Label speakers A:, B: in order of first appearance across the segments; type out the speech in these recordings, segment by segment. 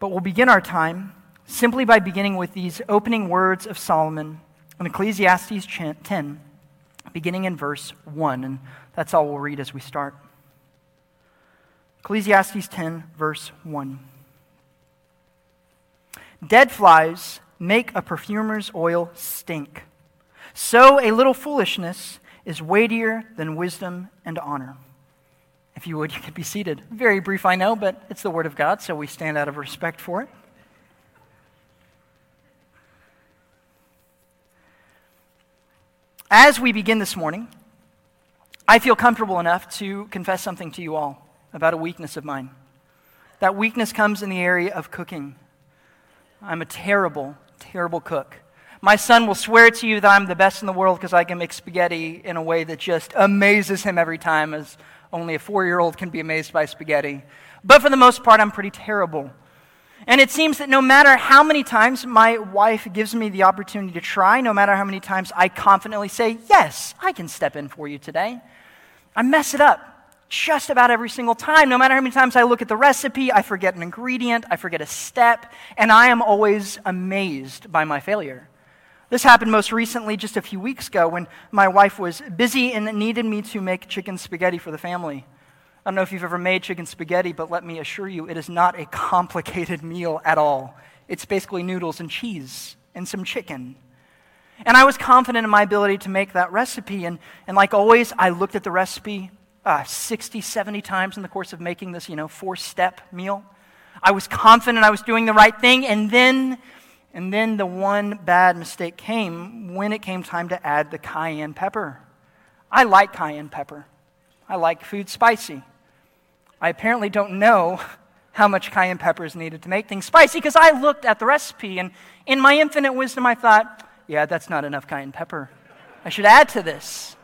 A: But we'll begin our time simply by beginning with these opening words of Solomon in Ecclesiastes 10, beginning in verse 1. And that's all we'll read as we start. Ecclesiastes 10, verse 1. Dead flies make a perfumer's oil stink. So a little foolishness is weightier than wisdom and honor. If you would, you could be seated. Very brief, I know, but it's the Word of God, so we stand out of respect for it. As we begin this morning, I feel comfortable enough to confess something to you all about a weakness of mine. That weakness comes in the area of cooking. I'm a terrible, terrible cook. My son will swear to you that I'm the best in the world because I can make spaghetti in a way that just amazes him every time, as only a four year old can be amazed by spaghetti. But for the most part, I'm pretty terrible. And it seems that no matter how many times my wife gives me the opportunity to try, no matter how many times I confidently say, Yes, I can step in for you today, I mess it up just about every single time. No matter how many times I look at the recipe, I forget an ingredient, I forget a step, and I am always amazed by my failure. This happened most recently just a few weeks ago when my wife was busy and needed me to make chicken spaghetti for the family. I don't know if you've ever made chicken spaghetti, but let me assure you, it is not a complicated meal at all. It's basically noodles and cheese and some chicken. And I was confident in my ability to make that recipe. And, and like always, I looked at the recipe uh, 60, 70 times in the course of making this, you know, four step meal. I was confident I was doing the right thing. And then, and then the one bad mistake came when it came time to add the cayenne pepper. I like cayenne pepper, I like food spicy. I apparently don't know how much cayenne pepper is needed to make things spicy because I looked at the recipe and in my infinite wisdom I thought, yeah, that's not enough cayenne pepper. I should add to this.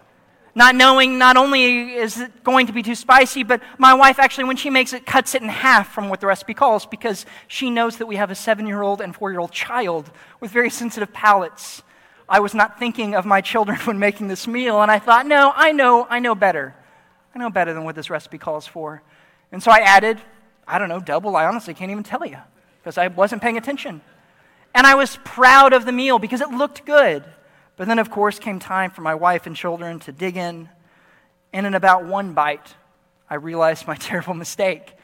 A: Not knowing not only is it going to be too spicy, but my wife actually, when she makes it, cuts it in half from what the recipe calls because she knows that we have a seven year old and four year old child with very sensitive palates. I was not thinking of my children when making this meal, and I thought, no, I know, I know better. I know better than what this recipe calls for. And so I added, I don't know, double. I honestly can't even tell you because I wasn't paying attention. And I was proud of the meal because it looked good. But then, of course, came time for my wife and children to dig in. And in about one bite, I realized my terrible mistake.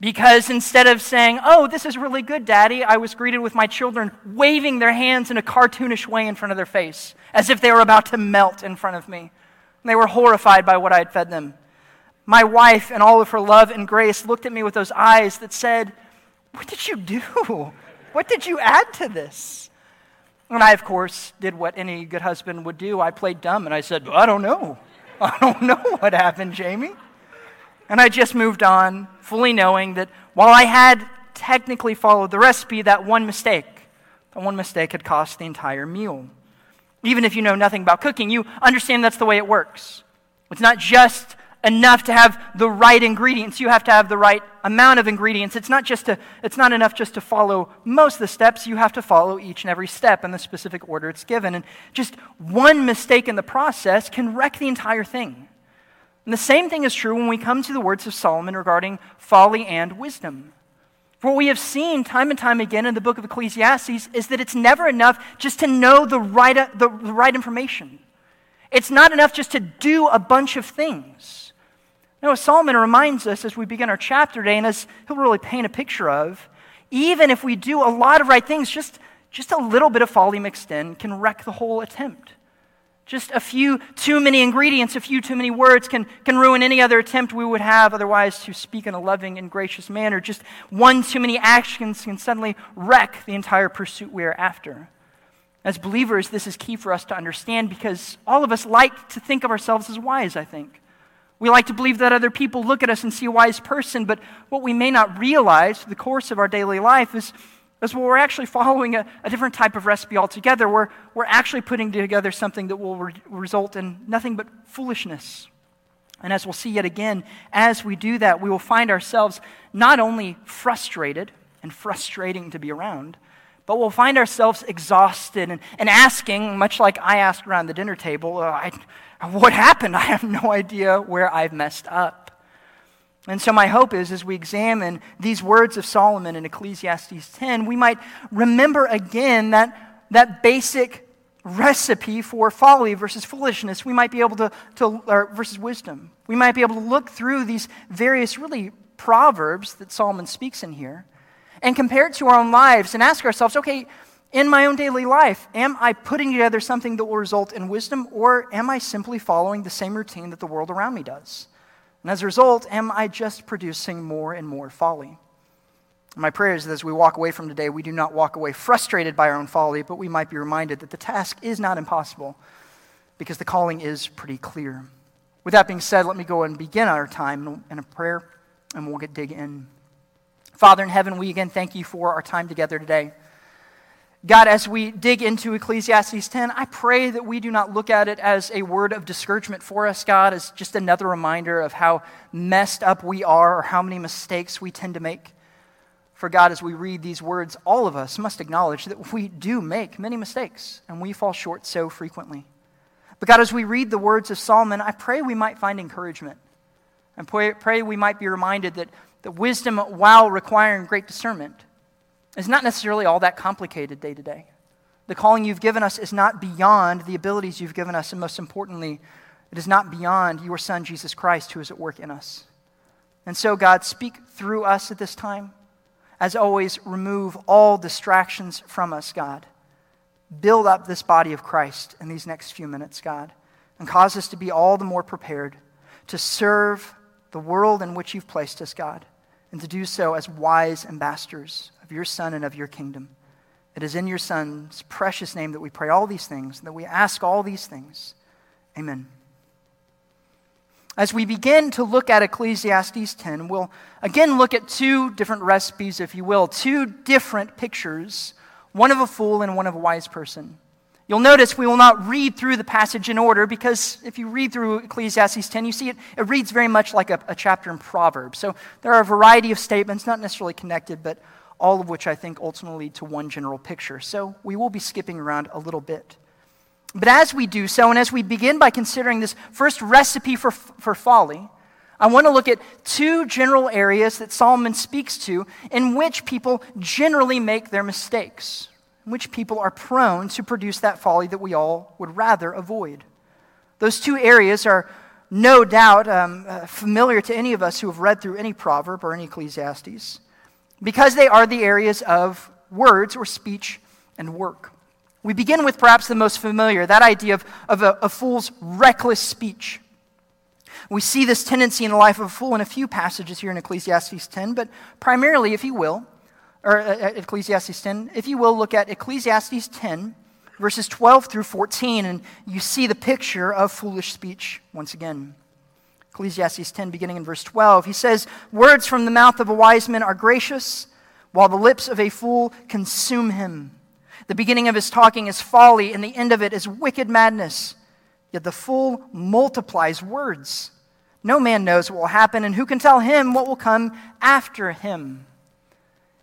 A: Because instead of saying, Oh, this is really good, Daddy, I was greeted with my children waving their hands in a cartoonish way in front of their face, as if they were about to melt in front of me. They were horrified by what I had fed them. My wife, in all of her love and grace, looked at me with those eyes that said, What did you do? What did you add to this? And I, of course, did what any good husband would do. I played dumb and I said, I don't know. I don't know what happened, Jamie. And I just moved on, fully knowing that while I had technically followed the recipe, that one mistake, that one mistake had cost the entire meal. Even if you know nothing about cooking, you understand that's the way it works. It's not just enough to have the right ingredients. You have to have the right amount of ingredients. It's not, just to, it's not enough just to follow most of the steps. You have to follow each and every step in the specific order it's given. And just one mistake in the process can wreck the entire thing. And the same thing is true when we come to the words of Solomon regarding folly and wisdom. For what we have seen time and time again in the book of Ecclesiastes is that it's never enough just to know the right, the, the right information. It's not enough just to do a bunch of things. Now, as Solomon reminds us as we begin our chapter today, and as he'll really paint a picture of, even if we do a lot of right things, just, just a little bit of folly mixed in can wreck the whole attempt. Just a few too many ingredients, a few too many words can, can ruin any other attempt we would have otherwise to speak in a loving and gracious manner. Just one too many actions can suddenly wreck the entire pursuit we are after. As believers, this is key for us to understand because all of us like to think of ourselves as wise, I think. We like to believe that other people look at us and see a wise person, but what we may not realize through the course of our daily life is, is well, we're actually following a, a different type of recipe altogether. We're, we're actually putting together something that will re- result in nothing but foolishness. And as we'll see yet again, as we do that, we will find ourselves not only frustrated and frustrating to be around, but we'll find ourselves exhausted and, and asking, much like I asked around the dinner table, I, what happened? I have no idea where I've messed up. And so, my hope is as we examine these words of Solomon in Ecclesiastes 10, we might remember again that, that basic recipe for folly versus foolishness. We might be able to, to or versus wisdom. We might be able to look through these various, really, proverbs that Solomon speaks in here and compare it to our own lives and ask ourselves okay, in my own daily life, am I putting together something that will result in wisdom, or am I simply following the same routine that the world around me does? And as a result, am I just producing more and more folly? My prayer is that as we walk away from today, we do not walk away frustrated by our own folly, but we might be reminded that the task is not impossible because the calling is pretty clear. With that being said, let me go and begin our time in a prayer, and we'll get dig in. Father in heaven, we again thank you for our time together today. God, as we dig into Ecclesiastes 10, I pray that we do not look at it as a word of discouragement for us, God, as just another reminder of how messed up we are or how many mistakes we tend to make. For God, as we read these words, all of us must acknowledge that we do make many mistakes and we fall short so frequently. But God, as we read the words of Solomon, I pray we might find encouragement and pray, pray we might be reminded that, that wisdom, while requiring great discernment, is not necessarily all that complicated day to day. The calling you've given us is not beyond the abilities you've given us, and most importantly, it is not beyond your Son, Jesus Christ, who is at work in us. And so, God, speak through us at this time. As always, remove all distractions from us, God. Build up this body of Christ in these next few minutes, God, and cause us to be all the more prepared to serve the world in which you've placed us, God, and to do so as wise ambassadors of your Son and of your kingdom. It is in your Son's precious name that we pray all these things, that we ask all these things. Amen. As we begin to look at Ecclesiastes 10, we'll again look at two different recipes, if you will, two different pictures one of a fool and one of a wise person. You'll notice we will not read through the passage in order because if you read through Ecclesiastes 10, you see it, it reads very much like a, a chapter in Proverbs. So there are a variety of statements, not necessarily connected, but all of which I think ultimately lead to one general picture. So we will be skipping around a little bit. But as we do so, and as we begin by considering this first recipe for, for folly, I want to look at two general areas that Solomon speaks to in which people generally make their mistakes, which people are prone to produce that folly that we all would rather avoid. Those two areas are no doubt um, uh, familiar to any of us who have read through any proverb or any Ecclesiastes because they are the areas of words or speech and work. We begin with perhaps the most familiar, that idea of, of a, a fool's reckless speech. We see this tendency in the life of a fool in a few passages here in Ecclesiastes 10, but primarily, if you will, or uh, uh Ecclesiastes 10, if you will, look at Ecclesiastes 10, verses 12 through 14, and you see the picture of foolish speech once again. Ecclesiastes 10, beginning in verse 12. He says, Words from the mouth of a wise man are gracious, while the lips of a fool consume him. The beginning of his talking is folly, and the end of it is wicked madness. Yet the fool multiplies words. No man knows what will happen, and who can tell him what will come after him?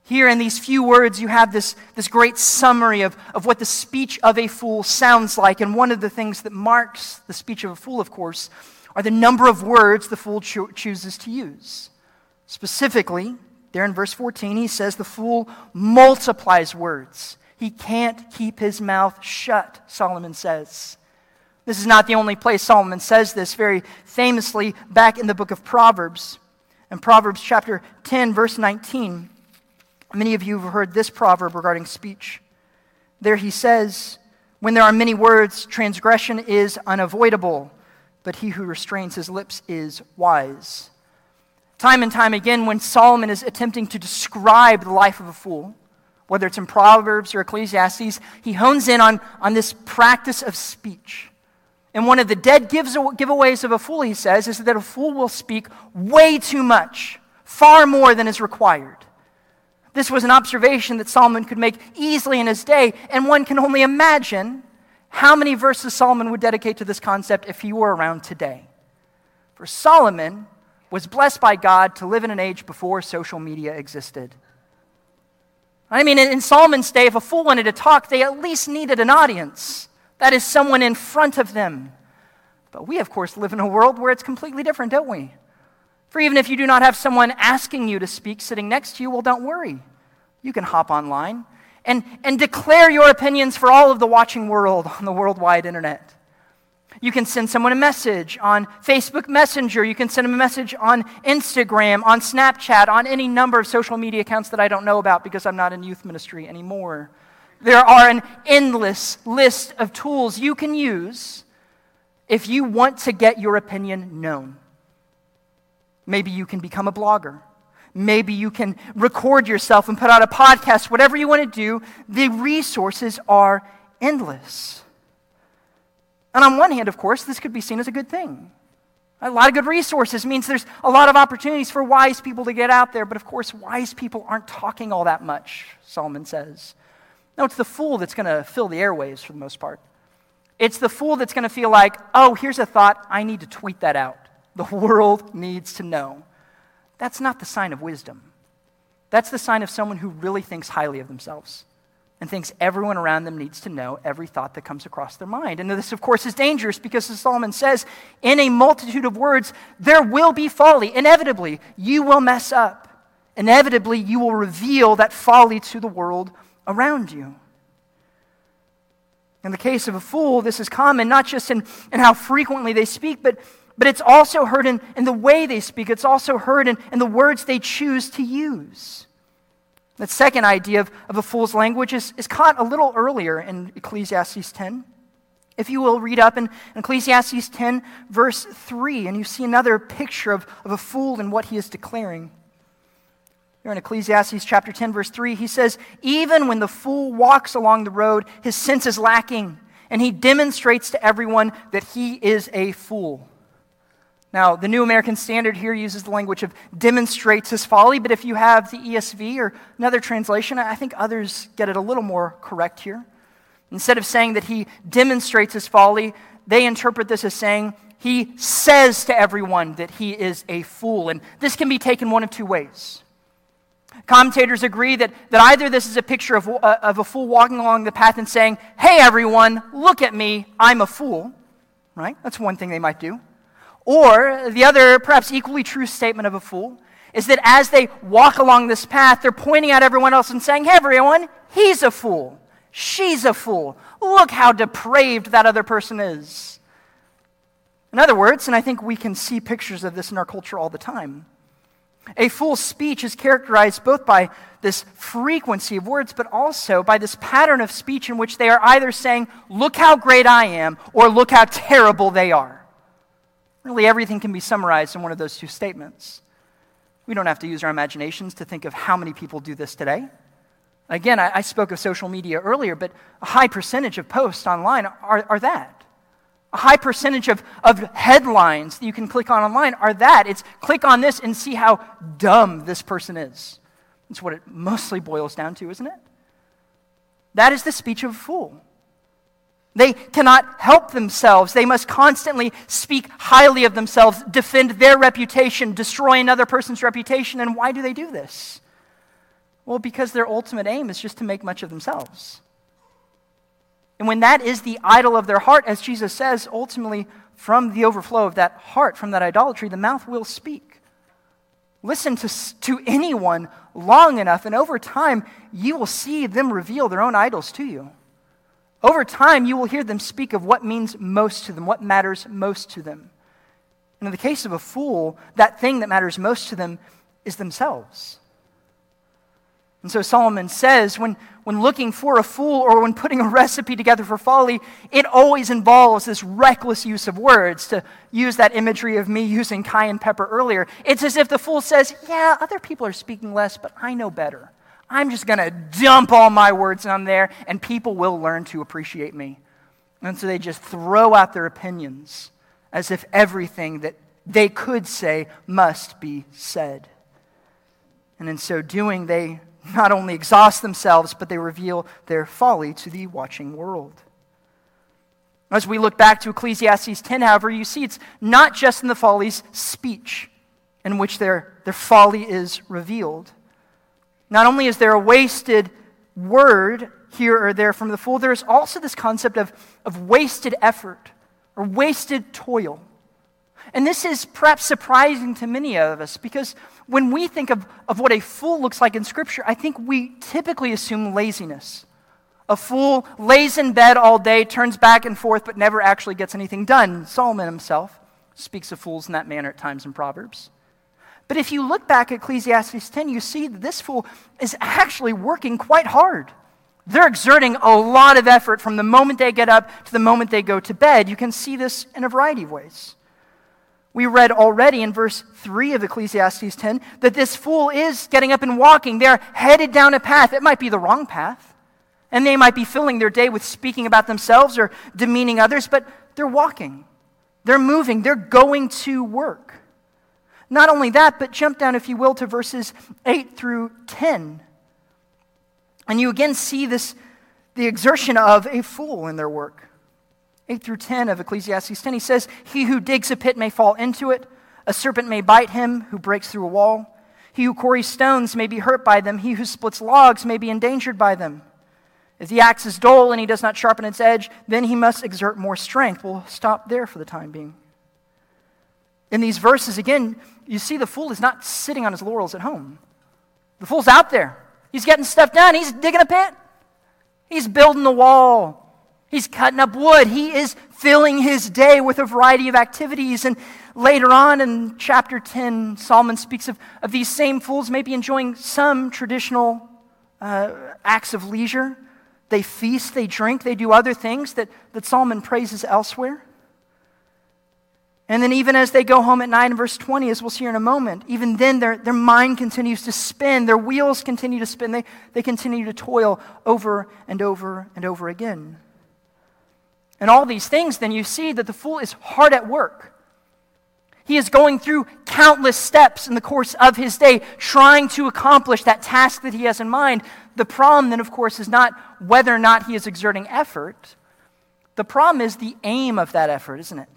A: Here in these few words, you have this, this great summary of, of what the speech of a fool sounds like. And one of the things that marks the speech of a fool, of course, are the number of words the fool cho- chooses to use. Specifically, there in verse 14, he says the fool multiplies words. He can't keep his mouth shut, Solomon says. This is not the only place Solomon says this, very famously back in the book of Proverbs. In Proverbs chapter 10, verse 19, many of you have heard this proverb regarding speech. There he says, When there are many words, transgression is unavoidable but he who restrains his lips is wise. Time and time again, when Solomon is attempting to describe the life of a fool, whether it's in Proverbs or Ecclesiastes, he hones in on, on this practice of speech. And one of the dead gives, giveaways of a fool, he says, is that a fool will speak way too much, far more than is required. This was an observation that Solomon could make easily in his day, and one can only imagine how many verses Solomon would dedicate to this concept if he were around today? For Solomon was blessed by God to live in an age before social media existed. I mean, in Solomon's day, if a fool wanted to talk, they at least needed an audience. That is, someone in front of them. But we, of course, live in a world where it's completely different, don't we? For even if you do not have someone asking you to speak sitting next to you, well, don't worry. You can hop online and, and declare your opinions for all of the watching world on the worldwide internet. You can send someone a message on Facebook Messenger. You can send them a message on Instagram, on Snapchat, on any number of social media accounts that I don't know about because I'm not in youth ministry anymore. There are an endless list of tools you can use if you want to get your opinion known. Maybe you can become a blogger. Maybe you can record yourself and put out a podcast, whatever you want to do. The resources are endless. And on one hand, of course, this could be seen as a good thing. A lot of good resources means there's a lot of opportunities for wise people to get out there, but of course, wise people aren't talking all that much, Solomon says. No, it's the fool that's going to fill the airwaves for the most part. It's the fool that's going to feel like, oh, here's a thought, I need to tweet that out. The world needs to know. That's not the sign of wisdom. That's the sign of someone who really thinks highly of themselves and thinks everyone around them needs to know every thought that comes across their mind. And this, of course, is dangerous because, as Solomon says, in a multitude of words, there will be folly. Inevitably, you will mess up. Inevitably, you will reveal that folly to the world around you. In the case of a fool, this is common not just in, in how frequently they speak, but, but it's also heard in, in the way they speak. It's also heard in, in the words they choose to use. That second idea of, of a fool's language is, is caught a little earlier in Ecclesiastes 10. If you will read up in, Ecclesiastes 10, verse 3, and you see another picture of, of a fool and what he is declaring. Here in Ecclesiastes chapter 10, verse 3, he says, Even when the fool walks along the road, his sense is lacking, and he demonstrates to everyone that he is a fool. Now, the New American Standard here uses the language of demonstrates his folly, but if you have the ESV or another translation, I think others get it a little more correct here. Instead of saying that he demonstrates his folly, they interpret this as saying he says to everyone that he is a fool. And this can be taken one of two ways. Commentators agree that, that either this is a picture of, uh, of a fool walking along the path and saying, Hey, everyone, look at me, I'm a fool. Right? That's one thing they might do. Or the other, perhaps equally true statement of a fool is that as they walk along this path, they're pointing at everyone else and saying, Hey, everyone, he's a fool. She's a fool. Look how depraved that other person is. In other words, and I think we can see pictures of this in our culture all the time, a fool's speech is characterized both by this frequency of words, but also by this pattern of speech in which they are either saying, Look how great I am, or Look how terrible they are. Really, everything can be summarized in one of those two statements. We don't have to use our imaginations to think of how many people do this today. Again, I, I spoke of social media earlier, but a high percentage of posts online are, are that. A high percentage of, of headlines that you can click on online are that. It's click on this and see how dumb this person is. That's what it mostly boils down to, isn't it? That is the speech of a fool. They cannot help themselves. They must constantly speak highly of themselves, defend their reputation, destroy another person's reputation. And why do they do this? Well, because their ultimate aim is just to make much of themselves. And when that is the idol of their heart, as Jesus says, ultimately from the overflow of that heart, from that idolatry, the mouth will speak. Listen to, to anyone long enough, and over time, you will see them reveal their own idols to you. Over time, you will hear them speak of what means most to them, what matters most to them. And in the case of a fool, that thing that matters most to them is themselves. And so Solomon says when, when looking for a fool or when putting a recipe together for folly, it always involves this reckless use of words. To use that imagery of me using cayenne pepper earlier, it's as if the fool says, Yeah, other people are speaking less, but I know better. I'm just going to dump all my words on there, and people will learn to appreciate me. And so they just throw out their opinions as if everything that they could say must be said. And in so doing, they not only exhaust themselves, but they reveal their folly to the watching world. As we look back to Ecclesiastes 10, however, you see it's not just in the folly's speech in which their, their folly is revealed. Not only is there a wasted word here or there from the fool, there is also this concept of, of wasted effort or wasted toil. And this is perhaps surprising to many of us because when we think of, of what a fool looks like in Scripture, I think we typically assume laziness. A fool lays in bed all day, turns back and forth, but never actually gets anything done. Solomon himself speaks of fools in that manner at times in Proverbs. But if you look back at Ecclesiastes 10, you see that this fool is actually working quite hard. They're exerting a lot of effort from the moment they get up to the moment they go to bed. You can see this in a variety of ways. We read already in verse 3 of Ecclesiastes 10 that this fool is getting up and walking. They're headed down a path. It might be the wrong path. And they might be filling their day with speaking about themselves or demeaning others, but they're walking. They're moving. They're going to work. Not only that, but jump down, if you will, to verses 8 through 10. And you again see this, the exertion of a fool in their work. 8 through 10 of Ecclesiastes 10, he says, He who digs a pit may fall into it, a serpent may bite him who breaks through a wall. He who quarries stones may be hurt by them, he who splits logs may be endangered by them. If the axe is dull and he does not sharpen its edge, then he must exert more strength. We'll stop there for the time being. In these verses, again, you see the fool is not sitting on his laurels at home. The fool's out there. He's getting stuff done. He's digging a pit. He's building a wall. He's cutting up wood. He is filling his day with a variety of activities. And later on in chapter 10, Solomon speaks of, of these same fools maybe enjoying some traditional uh, acts of leisure. They feast, they drink, they do other things that, that Solomon praises elsewhere. And then, even as they go home at night in verse 20, as we'll see in a moment, even then their, their mind continues to spin, their wheels continue to spin, they, they continue to toil over and over and over again. And all these things, then you see that the fool is hard at work. He is going through countless steps in the course of his day, trying to accomplish that task that he has in mind. The problem, then, of course, is not whether or not he is exerting effort. The problem is the aim of that effort, isn't it?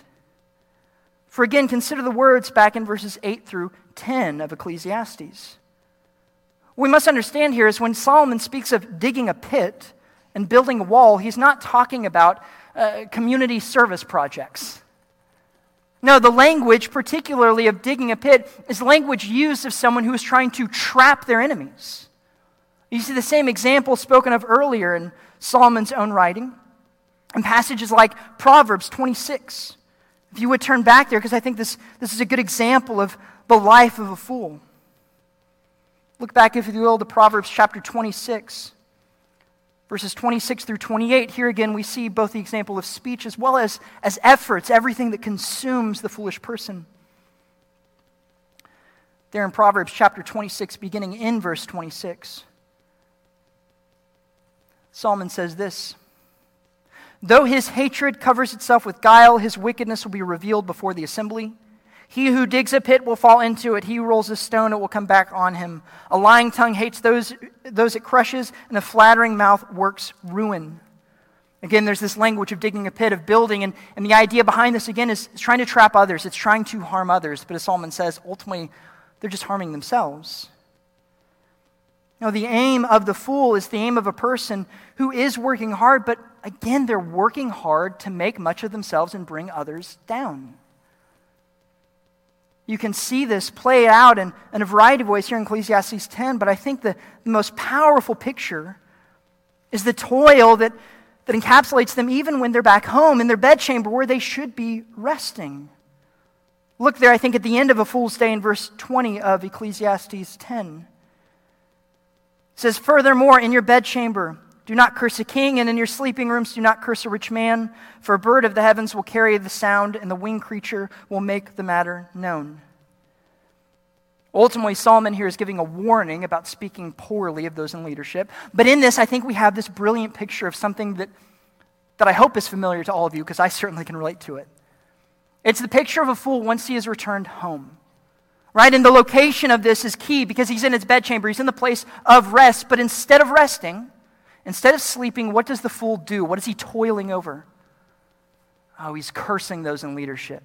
A: For again, consider the words back in verses 8 through 10 of Ecclesiastes. What we must understand here is when Solomon speaks of digging a pit and building a wall, he's not talking about uh, community service projects. No, the language, particularly of digging a pit, is language used of someone who is trying to trap their enemies. You see the same example spoken of earlier in Solomon's own writing, in passages like Proverbs 26. If you would turn back there, because I think this, this is a good example of the life of a fool. Look back, if you will, to Proverbs chapter 26, verses 26 through 28. Here again, we see both the example of speech as well as, as efforts, everything that consumes the foolish person. There in Proverbs chapter 26, beginning in verse 26, Solomon says this. Though his hatred covers itself with guile, his wickedness will be revealed before the assembly. He who digs a pit will fall into it. He who rolls a stone, it will come back on him. A lying tongue hates those, those it crushes, and a flattering mouth works ruin. Again, there's this language of digging a pit, of building, and, and the idea behind this, again, is, is trying to trap others. It's trying to harm others. But as Solomon says, ultimately, they're just harming themselves. Now, the aim of the fool is the aim of a person who is working hard, but again, they're working hard to make much of themselves and bring others down. You can see this play out in, in a variety of ways here in Ecclesiastes 10, but I think the, the most powerful picture is the toil that, that encapsulates them even when they're back home in their bedchamber where they should be resting. Look there, I think, at the end of a fool's day in verse 20 of Ecclesiastes 10 It says, Furthermore, in your bedchamber, do not curse a king, and in your sleeping rooms, do not curse a rich man, for a bird of the heavens will carry the sound, and the winged creature will make the matter known. Ultimately, Solomon here is giving a warning about speaking poorly of those in leadership. But in this, I think we have this brilliant picture of something that, that I hope is familiar to all of you, because I certainly can relate to it. It's the picture of a fool once he has returned home. Right? And the location of this is key because he's in his bedchamber, he's in the place of rest. But instead of resting, instead of sleeping, what does the fool do? What is he toiling over? Oh, he's cursing those in leadership.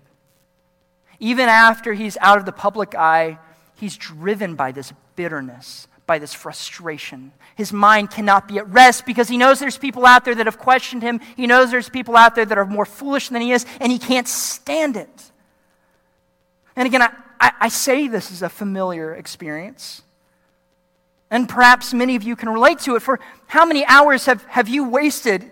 A: Even after he's out of the public eye, he's driven by this bitterness, by this frustration. His mind cannot be at rest because he knows there's people out there that have questioned him. He knows there's people out there that are more foolish than he is, and he can't stand it. And again, I, I, I say this is a familiar experience. And perhaps many of you can relate to it. For how many hours have, have you wasted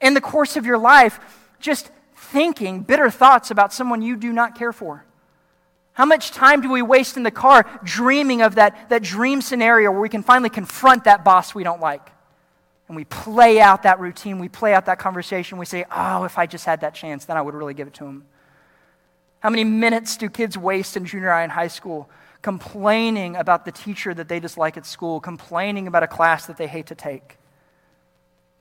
A: in the course of your life just thinking bitter thoughts about someone you do not care for? How much time do we waste in the car dreaming of that, that dream scenario where we can finally confront that boss we don't like? And we play out that routine, we play out that conversation, we say, oh, if I just had that chance, then I would really give it to him. How many minutes do kids waste in junior high and high school complaining about the teacher that they dislike at school, complaining about a class that they hate to take?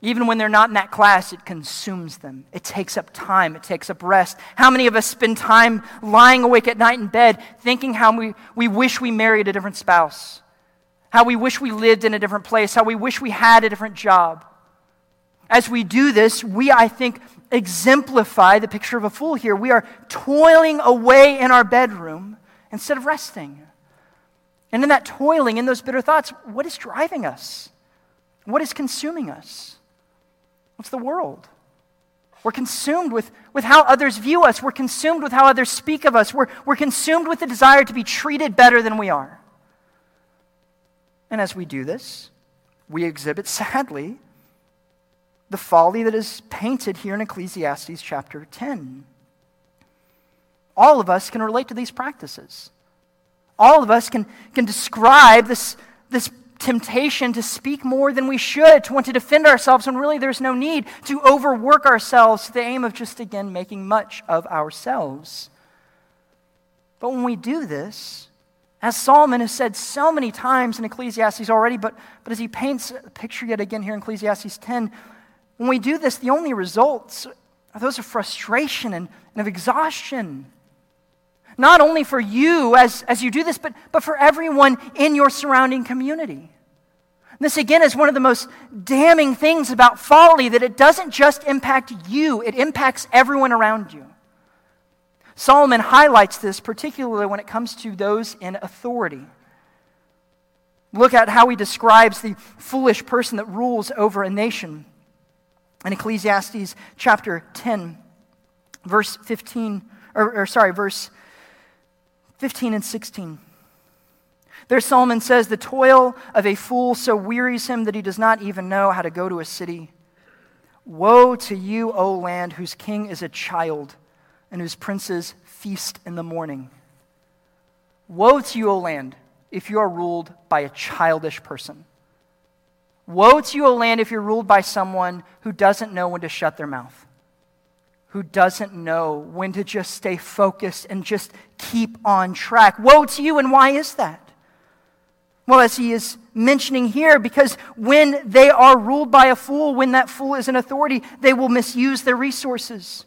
A: Even when they're not in that class, it consumes them. It takes up time. It takes up rest. How many of us spend time lying awake at night in bed thinking how we, we wish we married a different spouse? How we wish we lived in a different place? How we wish we had a different job? As we do this, we, I think, exemplify the picture of a fool here. We are toiling away in our bedroom instead of resting. And in that toiling, in those bitter thoughts, what is driving us? What is consuming us? What's the world? We're consumed with, with how others view us. We're consumed with how others speak of us. We're, we're consumed with the desire to be treated better than we are. And as we do this, we exhibit, sadly, the folly that is painted here in Ecclesiastes chapter 10. All of us can relate to these practices. All of us can, can describe this, this temptation to speak more than we should, to want to defend ourselves when really there's no need, to overwork ourselves to the aim of just again making much of ourselves. But when we do this, as Solomon has said so many times in Ecclesiastes already, but, but as he paints a picture yet again here in Ecclesiastes 10, when we do this, the only results are those of frustration and, and of exhaustion. Not only for you as, as you do this, but, but for everyone in your surrounding community. This, again, is one of the most damning things about folly that it doesn't just impact you, it impacts everyone around you. Solomon highlights this particularly when it comes to those in authority. Look at how he describes the foolish person that rules over a nation. In Ecclesiastes chapter 10, verse 15, or, or sorry, verse 15 and 16. There, Solomon says, The toil of a fool so wearies him that he does not even know how to go to a city. Woe to you, O land, whose king is a child and whose princes feast in the morning. Woe to you, O land, if you are ruled by a childish person. Woe to you, O land, if you're ruled by someone who doesn't know when to shut their mouth, who doesn't know when to just stay focused and just keep on track. Woe to you, and why is that? Well, as he is mentioning here, because when they are ruled by a fool, when that fool is in authority, they will misuse their resources.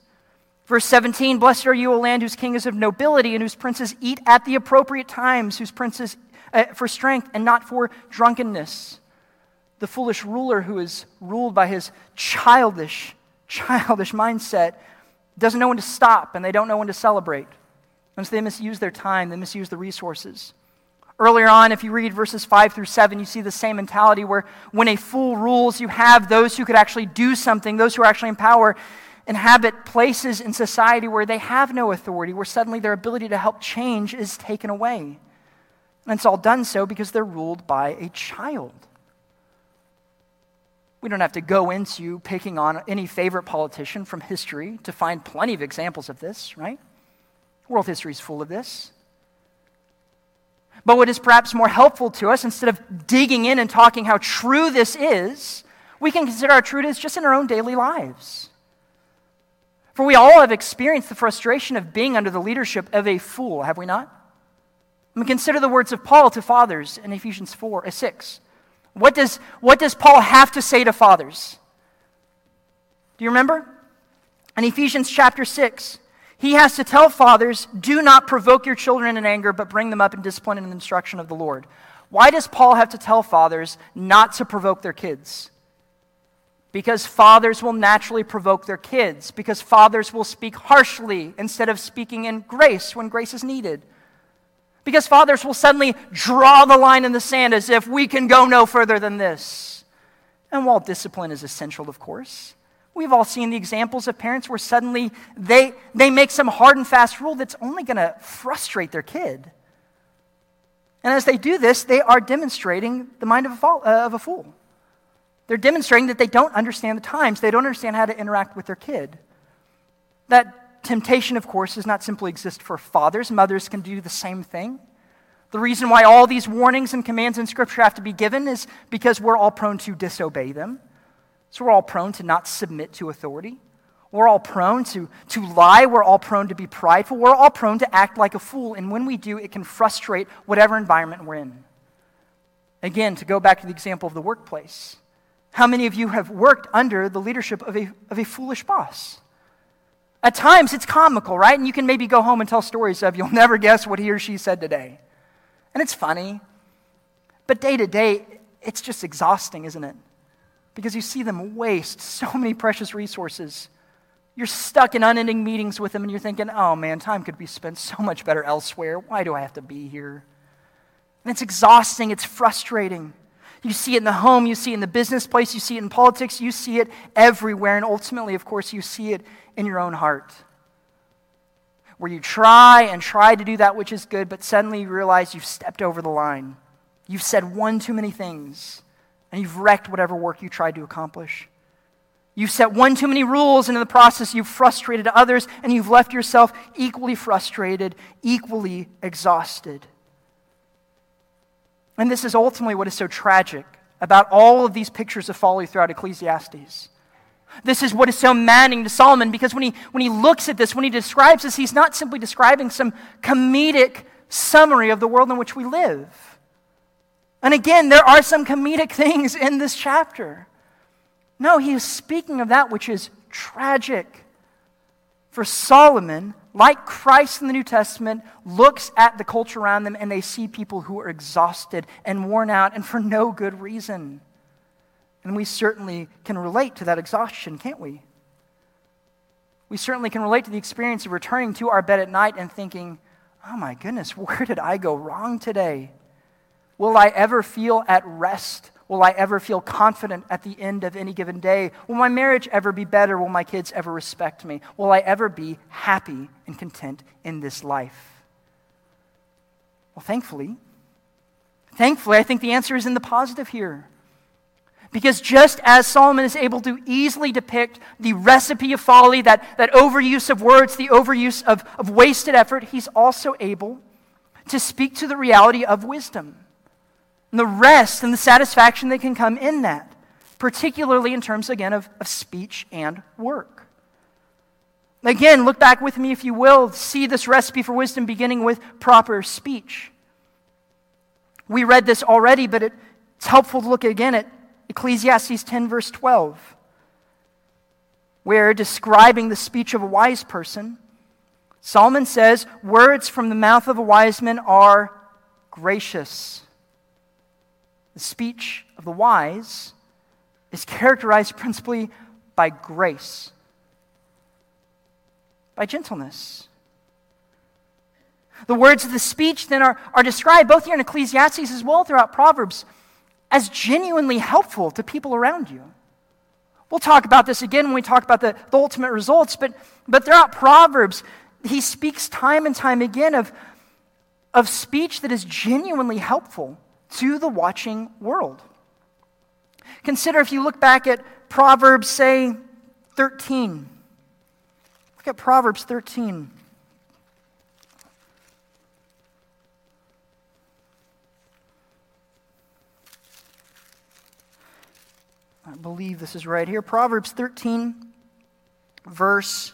A: Verse 17 Blessed are you, O land whose king is of nobility and whose princes eat at the appropriate times, whose princes uh, for strength and not for drunkenness. The foolish ruler who is ruled by his childish, childish mindset doesn't know when to stop and they don't know when to celebrate. And so they misuse their time, they misuse the resources. Earlier on, if you read verses 5 through 7, you see the same mentality where when a fool rules, you have those who could actually do something, those who are actually in power, inhabit places in society where they have no authority, where suddenly their ability to help change is taken away. And it's all done so because they're ruled by a child. We don't have to go into picking on any favorite politician from history to find plenty of examples of this, right? World history is full of this. But what is perhaps more helpful to us, instead of digging in and talking how true this is, we can consider how true is just in our own daily lives. For we all have experienced the frustration of being under the leadership of a fool, have we not? I mean, consider the words of Paul to fathers in Ephesians 4, uh, 6. What does, what does Paul have to say to fathers? Do you remember? In Ephesians chapter 6, he has to tell fathers, do not provoke your children in anger, but bring them up in discipline and instruction of the Lord. Why does Paul have to tell fathers not to provoke their kids? Because fathers will naturally provoke their kids, because fathers will speak harshly instead of speaking in grace when grace is needed. Because fathers will suddenly draw the line in the sand as if we can go no further than this. And while discipline is essential, of course, We've all seen the examples of parents where suddenly they, they make some hard and fast rule that's only going to frustrate their kid. And as they do this, they are demonstrating the mind of a, uh, of a fool. They're demonstrating that they don't understand the times, they don't understand how to interact with their kid. That temptation, of course, does not simply exist for fathers, mothers can do the same thing. The reason why all these warnings and commands in Scripture have to be given is because we're all prone to disobey them. So we're all prone to not submit to authority. We're all prone to, to lie. We're all prone to be prideful. We're all prone to act like a fool. And when we do, it can frustrate whatever environment we're in. Again, to go back to the example of the workplace, how many of you have worked under the leadership of a, of a foolish boss? At times, it's comical, right? And you can maybe go home and tell stories of you'll never guess what he or she said today. And it's funny. But day to day, it's just exhausting, isn't it? Because you see them waste so many precious resources. You're stuck in unending meetings with them, and you're thinking, oh man, time could be spent so much better elsewhere. Why do I have to be here? And it's exhausting, it's frustrating. You see it in the home, you see it in the business place, you see it in politics, you see it everywhere. And ultimately, of course, you see it in your own heart. Where you try and try to do that which is good, but suddenly you realize you've stepped over the line. You've said one too many things, and you've wrecked whatever work you tried to accomplish. You've set one too many rules, and in the process, you've frustrated others, and you've left yourself equally frustrated, equally exhausted. And this is ultimately what is so tragic about all of these pictures of folly throughout Ecclesiastes. This is what is so maddening to Solomon because when he, when he looks at this, when he describes this, he's not simply describing some comedic summary of the world in which we live. And again, there are some comedic things in this chapter. No, he is speaking of that which is tragic. For Solomon, like Christ in the New Testament, looks at the culture around them and they see people who are exhausted and worn out and for no good reason. And we certainly can relate to that exhaustion, can't we? We certainly can relate to the experience of returning to our bed at night and thinking, oh my goodness, where did I go wrong today? Will I ever feel at rest? Will I ever feel confident at the end of any given day? Will my marriage ever be better? Will my kids ever respect me? Will I ever be happy and content in this life? Well, thankfully, thankfully, I think the answer is in the positive here. Because just as Solomon is able to easily depict the recipe of folly, that, that overuse of words, the overuse of, of wasted effort, he's also able to speak to the reality of wisdom and the rest and the satisfaction that can come in that, particularly in terms, again, of, of speech and work. Again, look back with me, if you will, see this recipe for wisdom beginning with proper speech. We read this already, but it, it's helpful to look again at Ecclesiastes 10, verse 12, where describing the speech of a wise person, Solomon says, Words from the mouth of a wise man are gracious. The speech of the wise is characterized principally by grace, by gentleness. The words of the speech then are, are described both here in Ecclesiastes as well throughout Proverbs as genuinely helpful to people around you. We'll talk about this again when we talk about the, the ultimate results, but, but throughout Proverbs, he speaks time and time again of, of speech that is genuinely helpful to the watching world. Consider if you look back at Proverbs, say, 13. Look at Proverbs 13. I believe this is right here. Proverbs 13, verse,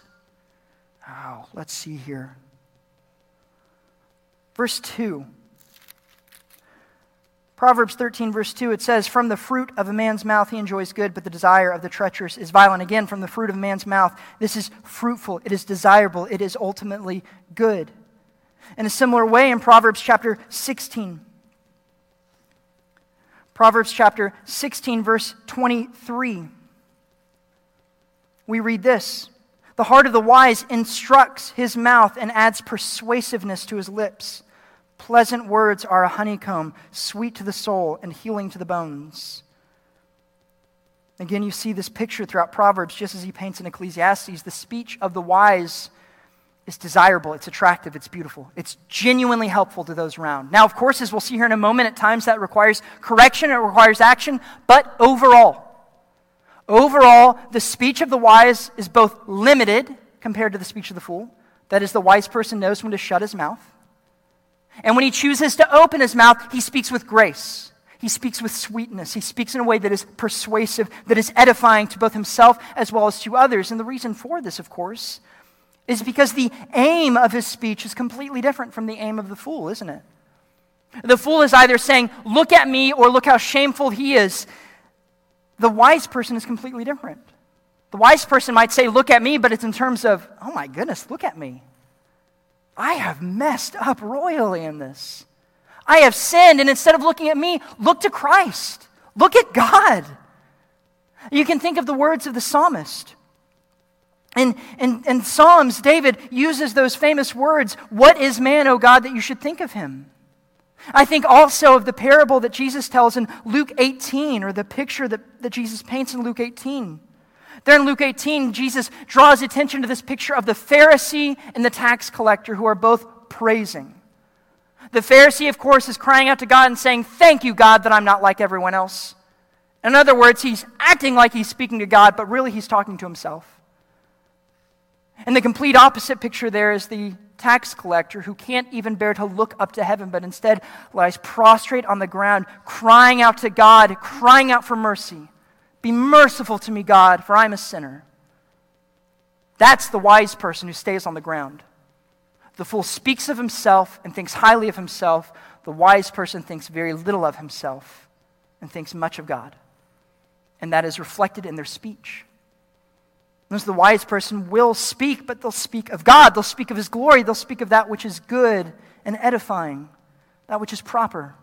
A: oh, let's see here. Verse 2. Proverbs 13, verse 2, it says, From the fruit of a man's mouth he enjoys good, but the desire of the treacherous is violent. Again, from the fruit of a man's mouth, this is fruitful, it is desirable, it is ultimately good. In a similar way, in Proverbs chapter 16, Proverbs chapter 16, verse 23. We read this The heart of the wise instructs his mouth and adds persuasiveness to his lips. Pleasant words are a honeycomb, sweet to the soul and healing to the bones. Again, you see this picture throughout Proverbs, just as he paints in Ecclesiastes. The speech of the wise is desirable, it's attractive, it's beautiful, it's genuinely helpful to those around. Now, of course, as we'll see here in a moment, at times that requires correction, it requires action, but overall, overall, the speech of the wise is both limited compared to the speech of the fool. That is, the wise person knows when to shut his mouth. And when he chooses to open his mouth, he speaks with grace. He speaks with sweetness. He speaks in a way that is persuasive, that is edifying to both himself as well as to others. And the reason for this, of course, is because the aim of his speech is completely different from the aim of the fool, isn't it? The fool is either saying, Look at me, or look how shameful he is. The wise person is completely different. The wise person might say, Look at me, but it's in terms of, Oh my goodness, look at me. I have messed up royally in this. I have sinned, and instead of looking at me, look to Christ. Look at God. You can think of the words of the psalmist in, in, in Psalms, David uses those famous words What is man, O God, that you should think of him? I think also of the parable that Jesus tells in Luke 18, or the picture that, that Jesus paints in Luke 18. There in Luke 18, Jesus draws attention to this picture of the Pharisee and the tax collector who are both praising. The Pharisee, of course, is crying out to God and saying, Thank you, God, that I'm not like everyone else. In other words, he's acting like he's speaking to God, but really he's talking to himself. And the complete opposite picture there is the tax collector who can't even bear to look up to heaven, but instead lies prostrate on the ground, crying out to God, crying out for mercy. Be merciful to me, God, for I'm a sinner. That's the wise person who stays on the ground. The fool speaks of himself and thinks highly of himself. The wise person thinks very little of himself and thinks much of God. And that is reflected in their speech. Those the wise person will speak, but they'll speak of God. They'll speak of His glory. They'll speak of that which is good and edifying, that which is proper.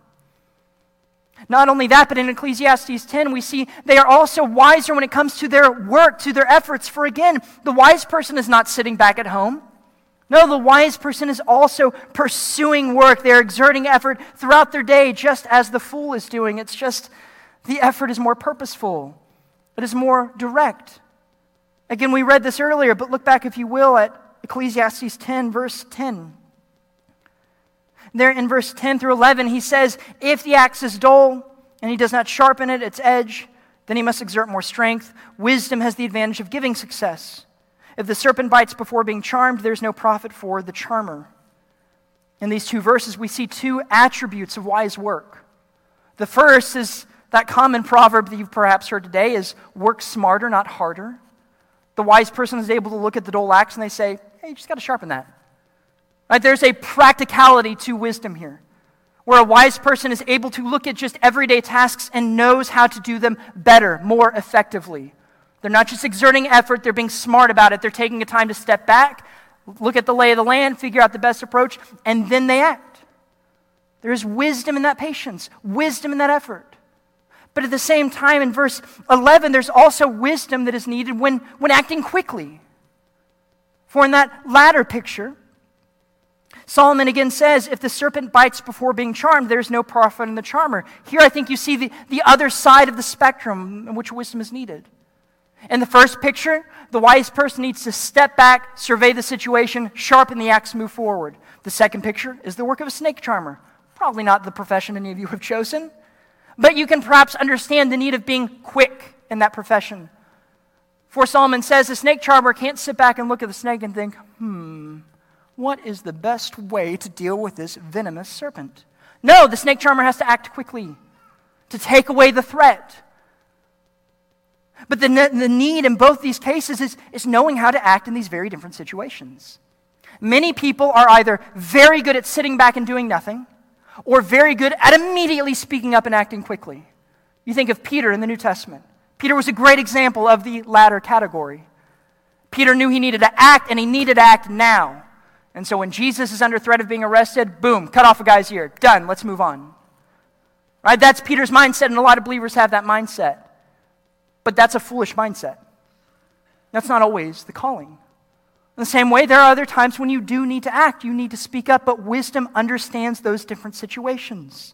A: Not only that, but in Ecclesiastes 10, we see they are also wiser when it comes to their work, to their efforts. For again, the wise person is not sitting back at home. No, the wise person is also pursuing work. They're exerting effort throughout their day, just as the fool is doing. It's just the effort is more purposeful, it is more direct. Again, we read this earlier, but look back, if you will, at Ecclesiastes 10, verse 10. There in verse 10 through 11, he says, If the axe is dull and he does not sharpen it, its edge, then he must exert more strength. Wisdom has the advantage of giving success. If the serpent bites before being charmed, there's no profit for the charmer. In these two verses, we see two attributes of wise work. The first is that common proverb that you've perhaps heard today is work smarter, not harder. The wise person is able to look at the dull axe and they say, hey, you just got to sharpen that. Right? There's a practicality to wisdom here, where a wise person is able to look at just everyday tasks and knows how to do them better, more effectively. They're not just exerting effort, they're being smart about it. They're taking a time to step back, look at the lay of the land, figure out the best approach, and then they act. There is wisdom in that patience, wisdom in that effort. But at the same time, in verse 11, there's also wisdom that is needed when, when acting quickly. For in that latter picture, Solomon again says, if the serpent bites before being charmed, there's no profit in the charmer. Here I think you see the, the other side of the spectrum in which wisdom is needed. In the first picture, the wise person needs to step back, survey the situation, sharpen the axe, move forward. The second picture is the work of a snake charmer. Probably not the profession any of you have chosen. But you can perhaps understand the need of being quick in that profession. For Solomon says the snake charmer can't sit back and look at the snake and think, hmm, what is the best way to deal with this venomous serpent? No, the snake charmer has to act quickly to take away the threat. But the, the need in both these cases is, is knowing how to act in these very different situations. Many people are either very good at sitting back and doing nothing, or very good at immediately speaking up and acting quickly. You think of Peter in the New Testament. Peter was a great example of the latter category. Peter knew he needed to act, and he needed to act now. And so when Jesus is under threat of being arrested, boom, cut off a guy's ear. Done, let's move on. Right? That's Peter's mindset, and a lot of believers have that mindset. But that's a foolish mindset. That's not always the calling. In the same way, there are other times when you do need to act, you need to speak up, but wisdom understands those different situations.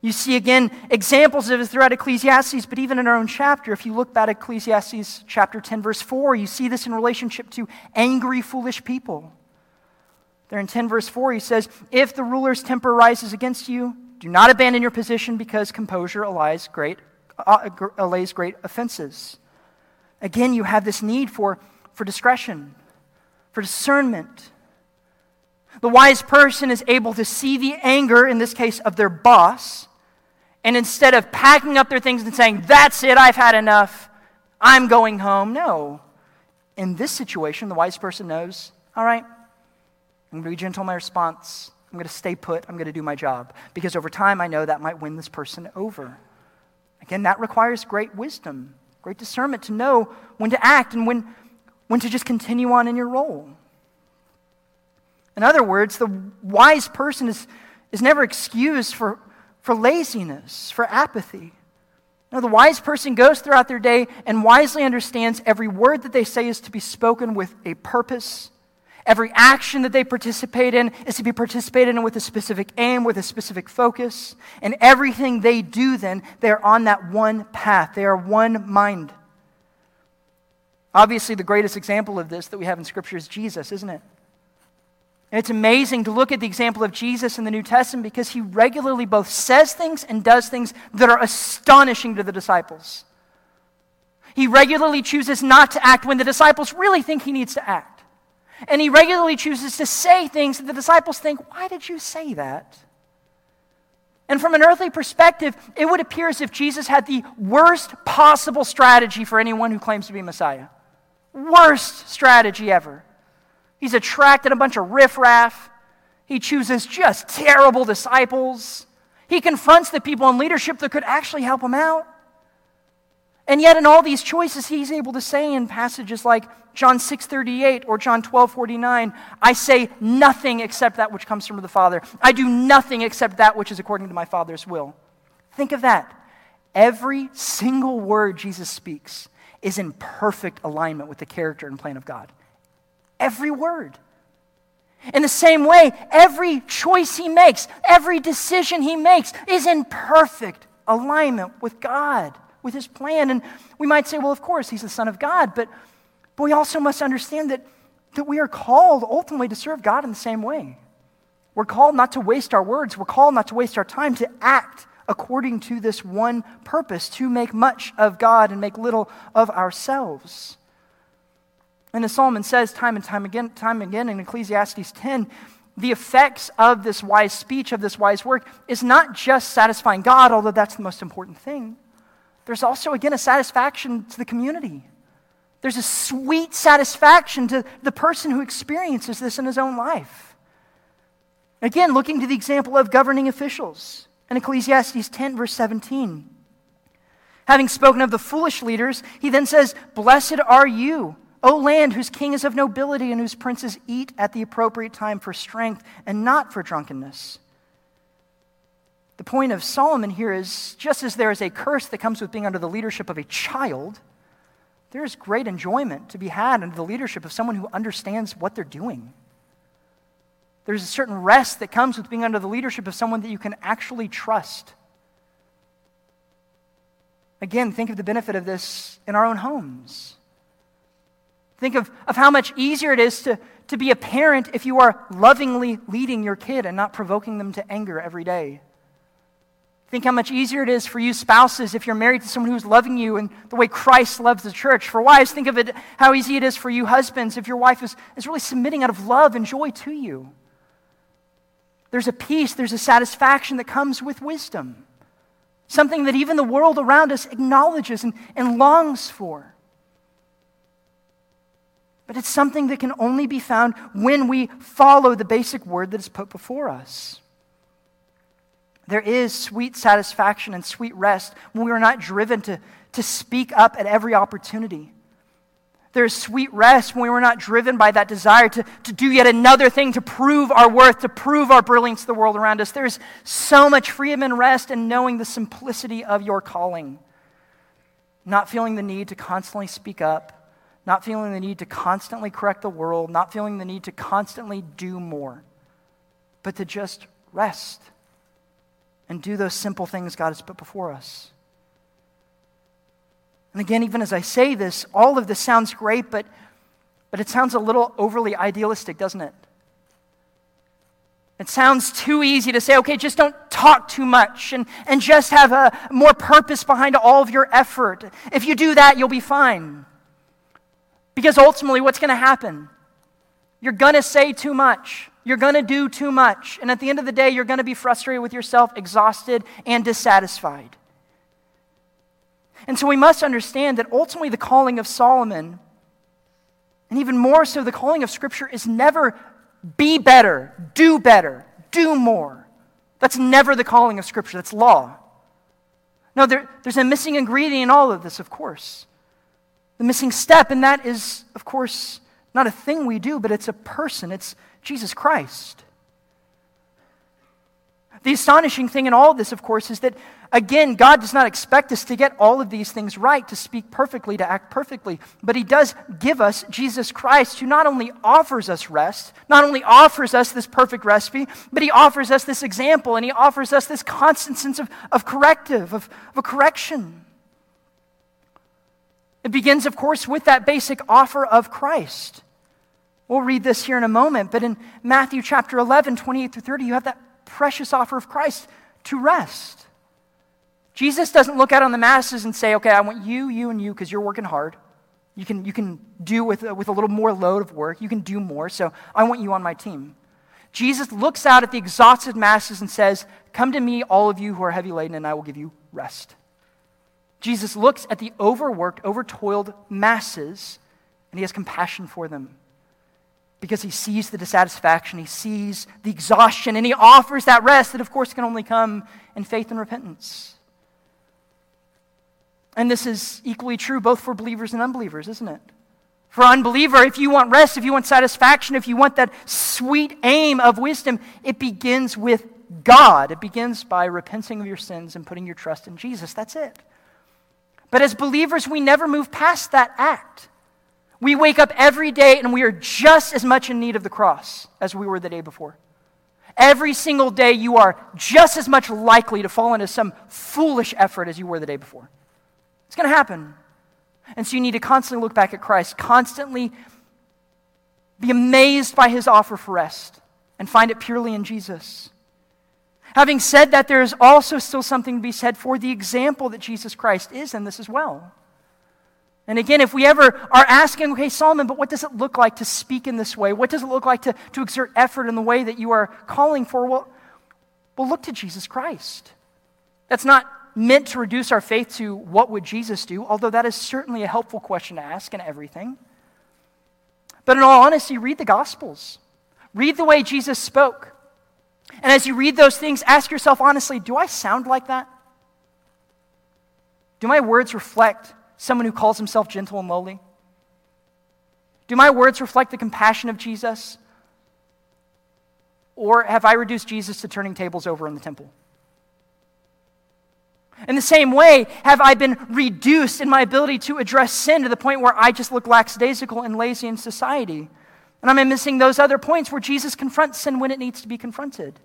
A: You see again examples of it throughout Ecclesiastes, but even in our own chapter, if you look back at Ecclesiastes chapter 10, verse 4, you see this in relationship to angry, foolish people. There in 10, verse 4, he says, If the ruler's temper rises against you, do not abandon your position because composure allays great, uh, allays great offenses. Again, you have this need for, for discretion, for discernment. The wise person is able to see the anger, in this case, of their boss and instead of packing up their things and saying, That's it, I've had enough, I'm going home, no. In this situation, the wise person knows, All right, I'm going to be gentle in my response. I'm going to stay put. I'm going to do my job. Because over time, I know that might win this person over. Again, that requires great wisdom, great discernment to know when to act and when, when to just continue on in your role. In other words, the wise person is, is never excused for for laziness, for apathy. No, the wise person goes throughout their day and wisely understands every word that they say is to be spoken with a purpose. Every action that they participate in is to be participated in with a specific aim, with a specific focus. And everything they do, then, they are on that one path. They are one mind. Obviously, the greatest example of this that we have in Scripture is Jesus, isn't it? And it's amazing to look at the example of Jesus in the New Testament because he regularly both says things and does things that are astonishing to the disciples. He regularly chooses not to act when the disciples really think he needs to act. And he regularly chooses to say things that the disciples think, why did you say that? And from an earthly perspective, it would appear as if Jesus had the worst possible strategy for anyone who claims to be Messiah. Worst strategy ever. He's attracted a bunch of riffraff. He chooses just terrible disciples. He confronts the people in leadership that could actually help him out. And yet in all these choices he's able to say in passages like John 6:38 or John 12:49, I say nothing except that which comes from the Father. I do nothing except that which is according to my Father's will. Think of that. Every single word Jesus speaks is in perfect alignment with the character and plan of God every word. In the same way, every choice he makes, every decision he makes is in perfect alignment with God, with his plan. And we might say, well, of course, he's the Son of God, but, but we also must understand that, that we are called ultimately to serve God in the same way. We're called not to waste our words, we're called not to waste our time, to act according to this one purpose, to make much of God and make little of ourselves. And as Solomon says time and time again, time again in Ecclesiastes 10, the effects of this wise speech, of this wise work, is not just satisfying God, although that's the most important thing. There's also, again, a satisfaction to the community. There's a sweet satisfaction to the person who experiences this in his own life. Again, looking to the example of governing officials in Ecclesiastes 10, verse 17. Having spoken of the foolish leaders, he then says, Blessed are you O land whose king is of nobility and whose princes eat at the appropriate time for strength and not for drunkenness. The point of Solomon here is just as there is a curse that comes with being under the leadership of a child, there is great enjoyment to be had under the leadership of someone who understands what they're doing. There's a certain rest that comes with being under the leadership of someone that you can actually trust. Again, think of the benefit of this in our own homes. Think of, of how much easier it is to, to be a parent if you are lovingly leading your kid and not provoking them to anger every day. Think how much easier it is for you spouses if you're married to someone who's loving you and the way Christ loves the church. For wives, think of it how easy it is for you husbands if your wife is, is really submitting out of love and joy to you. There's a peace, there's a satisfaction that comes with wisdom. Something that even the world around us acknowledges and, and longs for. But it's something that can only be found when we follow the basic word that is put before us. There is sweet satisfaction and sweet rest when we are not driven to, to speak up at every opportunity. There is sweet rest when we are not driven by that desire to, to do yet another thing to prove our worth, to prove our brilliance to the world around us. There's so much freedom and rest in knowing the simplicity of your calling, not feeling the need to constantly speak up not feeling the need to constantly correct the world, not feeling the need to constantly do more, but to just rest and do those simple things God has put before us. And again, even as I say this, all of this sounds great, but, but it sounds a little overly idealistic, doesn't it? It sounds too easy to say, okay, just don't talk too much and, and just have a more purpose behind all of your effort. If you do that, you'll be fine. Because ultimately, what's going to happen? You're going to say too much. You're going to do too much. And at the end of the day, you're going to be frustrated with yourself, exhausted, and dissatisfied. And so we must understand that ultimately the calling of Solomon, and even more so the calling of Scripture, is never be better, do better, do more. That's never the calling of Scripture, that's law. No, there, there's a missing ingredient in all of this, of course. The missing step, and that is, of course, not a thing we do, but it's a person. It's Jesus Christ. The astonishing thing in all of this, of course, is that, again, God does not expect us to get all of these things right, to speak perfectly, to act perfectly. But He does give us Jesus Christ, who not only offers us rest, not only offers us this perfect recipe, but He offers us this example, and He offers us this constant sense of, of corrective, of, of a correction. It begins, of course, with that basic offer of Christ. We'll read this here in a moment, but in Matthew chapter 11, 28 through 30, you have that precious offer of Christ to rest. Jesus doesn't look out on the masses and say, okay, I want you, you, and you because you're working hard. You can, you can do with, with a little more load of work. You can do more, so I want you on my team. Jesus looks out at the exhausted masses and says, Come to me, all of you who are heavy laden, and I will give you rest. Jesus looks at the overworked, overtoiled masses, and he has compassion for them because he sees the dissatisfaction, he sees the exhaustion, and he offers that rest that, of course, can only come in faith and repentance. And this is equally true both for believers and unbelievers, isn't it? For unbeliever, if you want rest, if you want satisfaction, if you want that sweet aim of wisdom, it begins with God. It begins by repenting of your sins and putting your trust in Jesus. That's it. But as believers, we never move past that act. We wake up every day and we are just as much in need of the cross as we were the day before. Every single day, you are just as much likely to fall into some foolish effort as you were the day before. It's going to happen. And so you need to constantly look back at Christ, constantly be amazed by his offer for rest, and find it purely in Jesus. Having said that, there is also still something to be said for the example that Jesus Christ is in this as well. And again, if we ever are asking, okay, Solomon, but what does it look like to speak in this way? What does it look like to, to exert effort in the way that you are calling for? Well, well, look to Jesus Christ. That's not meant to reduce our faith to what would Jesus do, although that is certainly a helpful question to ask in everything. But in all honesty, read the Gospels. Read the way Jesus spoke. And as you read those things, ask yourself honestly do I sound like that? Do my words reflect someone who calls himself gentle and lowly? Do my words reflect the compassion of Jesus? Or have I reduced Jesus to turning tables over in the temple? In the same way, have I been reduced in my ability to address sin to the point where I just look lackadaisical and lazy in society? And am I missing those other points where Jesus confronts sin when it needs to be confronted?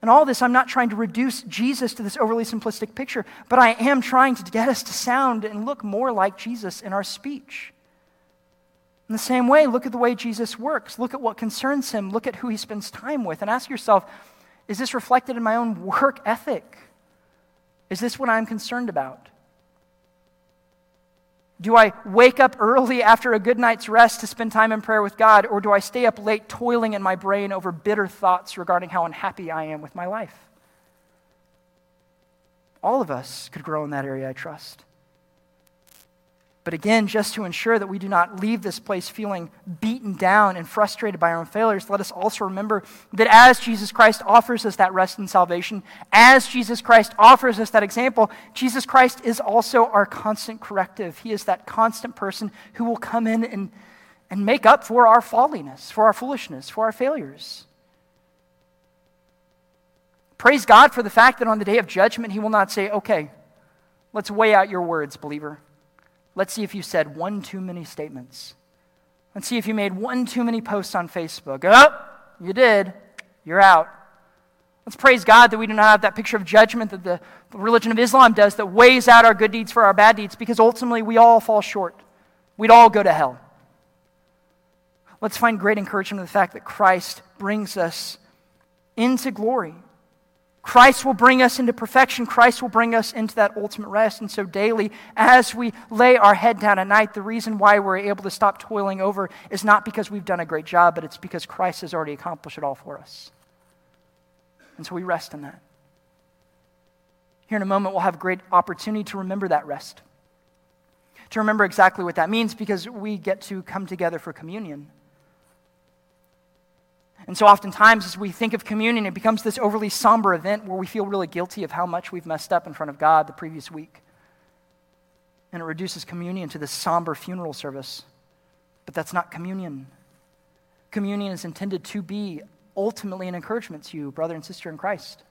A: And all this, I'm not trying to reduce Jesus to this overly simplistic picture, but I am trying to get us to sound and look more like Jesus in our speech. In the same way, look at the way Jesus works. Look at what concerns him. Look at who he spends time with. And ask yourself is this reflected in my own work ethic? Is this what I'm concerned about? Do I wake up early after a good night's rest to spend time in prayer with God, or do I stay up late toiling in my brain over bitter thoughts regarding how unhappy I am with my life? All of us could grow in that area, I trust. But again, just to ensure that we do not leave this place feeling beaten down and frustrated by our own failures, let us also remember that as Jesus Christ offers us that rest and salvation, as Jesus Christ offers us that example, Jesus Christ is also our constant corrective. He is that constant person who will come in and, and make up for our folliness, for our foolishness, for our failures. Praise God for the fact that on the day of judgment, He will not say, okay, let's weigh out your words, believer. Let's see if you said one too many statements. Let's see if you made one too many posts on Facebook. Oh, you did. You're out. Let's praise God that we do not have that picture of judgment that the, religion of Islam does that weighs out our good deeds for our bad deeds because ultimately we all fall short. We'd all go to hell. Let's find great encouragement in the fact that Christ brings us into glory. Christ will bring us into perfection. Christ will bring us into that ultimate rest. And so, daily, as we lay our head down at night, the reason why we're able to stop toiling over is not because we've done a great job, but it's because Christ has already accomplished it all for us. And so we rest in that. Here in a moment, we'll have great opportunity to remember that rest, to remember exactly what that means because we get to come together for communion. And so, oftentimes, as we think of communion, it becomes this overly somber event where we feel really guilty of how much we've messed up in front of God the previous week. And it reduces communion to this somber funeral service. But that's not communion. Communion is intended to be ultimately an encouragement to you, brother and sister in Christ.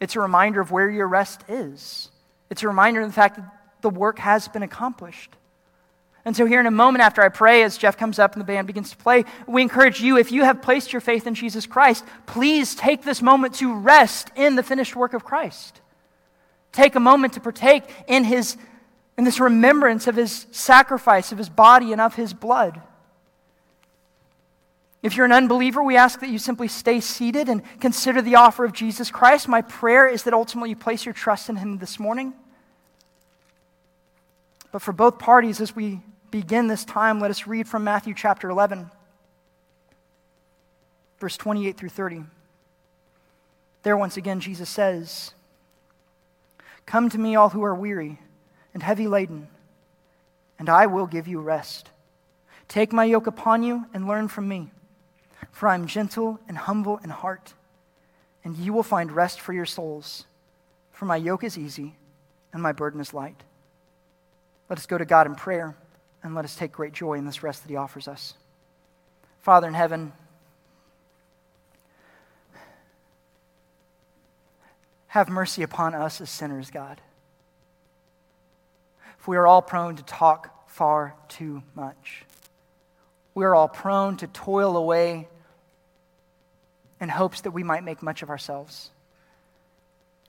A: It's a reminder of where your rest is, it's a reminder of the fact that the work has been accomplished. And so, here in a moment after I pray, as Jeff comes up and the band begins to play, we encourage you, if you have placed your faith in Jesus Christ, please take this moment to rest in the finished work of Christ. Take a moment to partake in, his, in this remembrance of his sacrifice, of his body, and of his blood. If you're an unbeliever, we ask that you simply stay seated and consider the offer of Jesus Christ. My prayer is that ultimately you place your trust in him this morning. But for both parties, as we begin this time, let us read from Matthew chapter 11, verse 28 through 30. There, once again, Jesus says, Come to me, all who are weary and heavy laden, and I will give you rest. Take my yoke upon you and learn from me, for I am gentle and humble in heart, and you will find rest for your souls. For my yoke is easy and my burden is light. Let us go to God in prayer and let us take great joy in this rest that He offers us. Father in heaven, have mercy upon us as sinners, God. For we are all prone to talk far too much. We are all prone to toil away in hopes that we might make much of ourselves.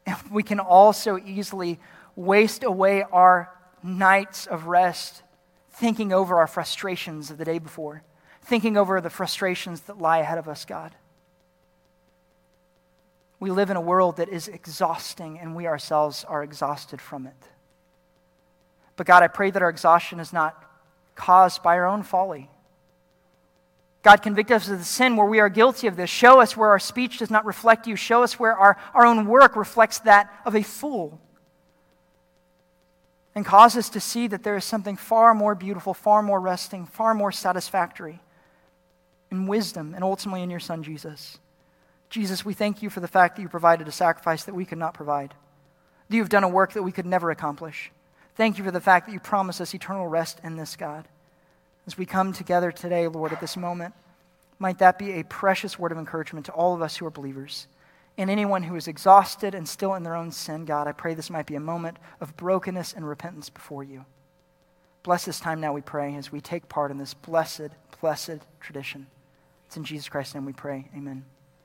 A: And we can also easily waste away our nights of rest thinking over our frustrations of the day before, thinking over the frustrations that lie ahead of us, God. We live in a world that is exhausting, and we ourselves are exhausted from it. But God, I pray that our exhaustion is not caused by our own folly. God, convict us of the sin where we are guilty of this. Show us where our speech does not reflect you. Show us where our, our own work reflects that of a fool and cause us to see that there is something far more beautiful, far more resting, far more satisfactory in wisdom and ultimately in your Son, Jesus. Jesus, we thank you for the fact that you provided a sacrifice that we could not provide, that you've done a work that we could never accomplish. Thank you for the fact that you promise us eternal rest in this, God. As we come together today, Lord, at this moment, might that be a precious word of encouragement to all of us who are believers and anyone who is exhausted and still in their own sin, God, I pray this might be a moment of brokenness and repentance before you. Bless this time now, we pray, as we take part in this blessed, blessed tradition. It's in Jesus Christ's name we pray. Amen.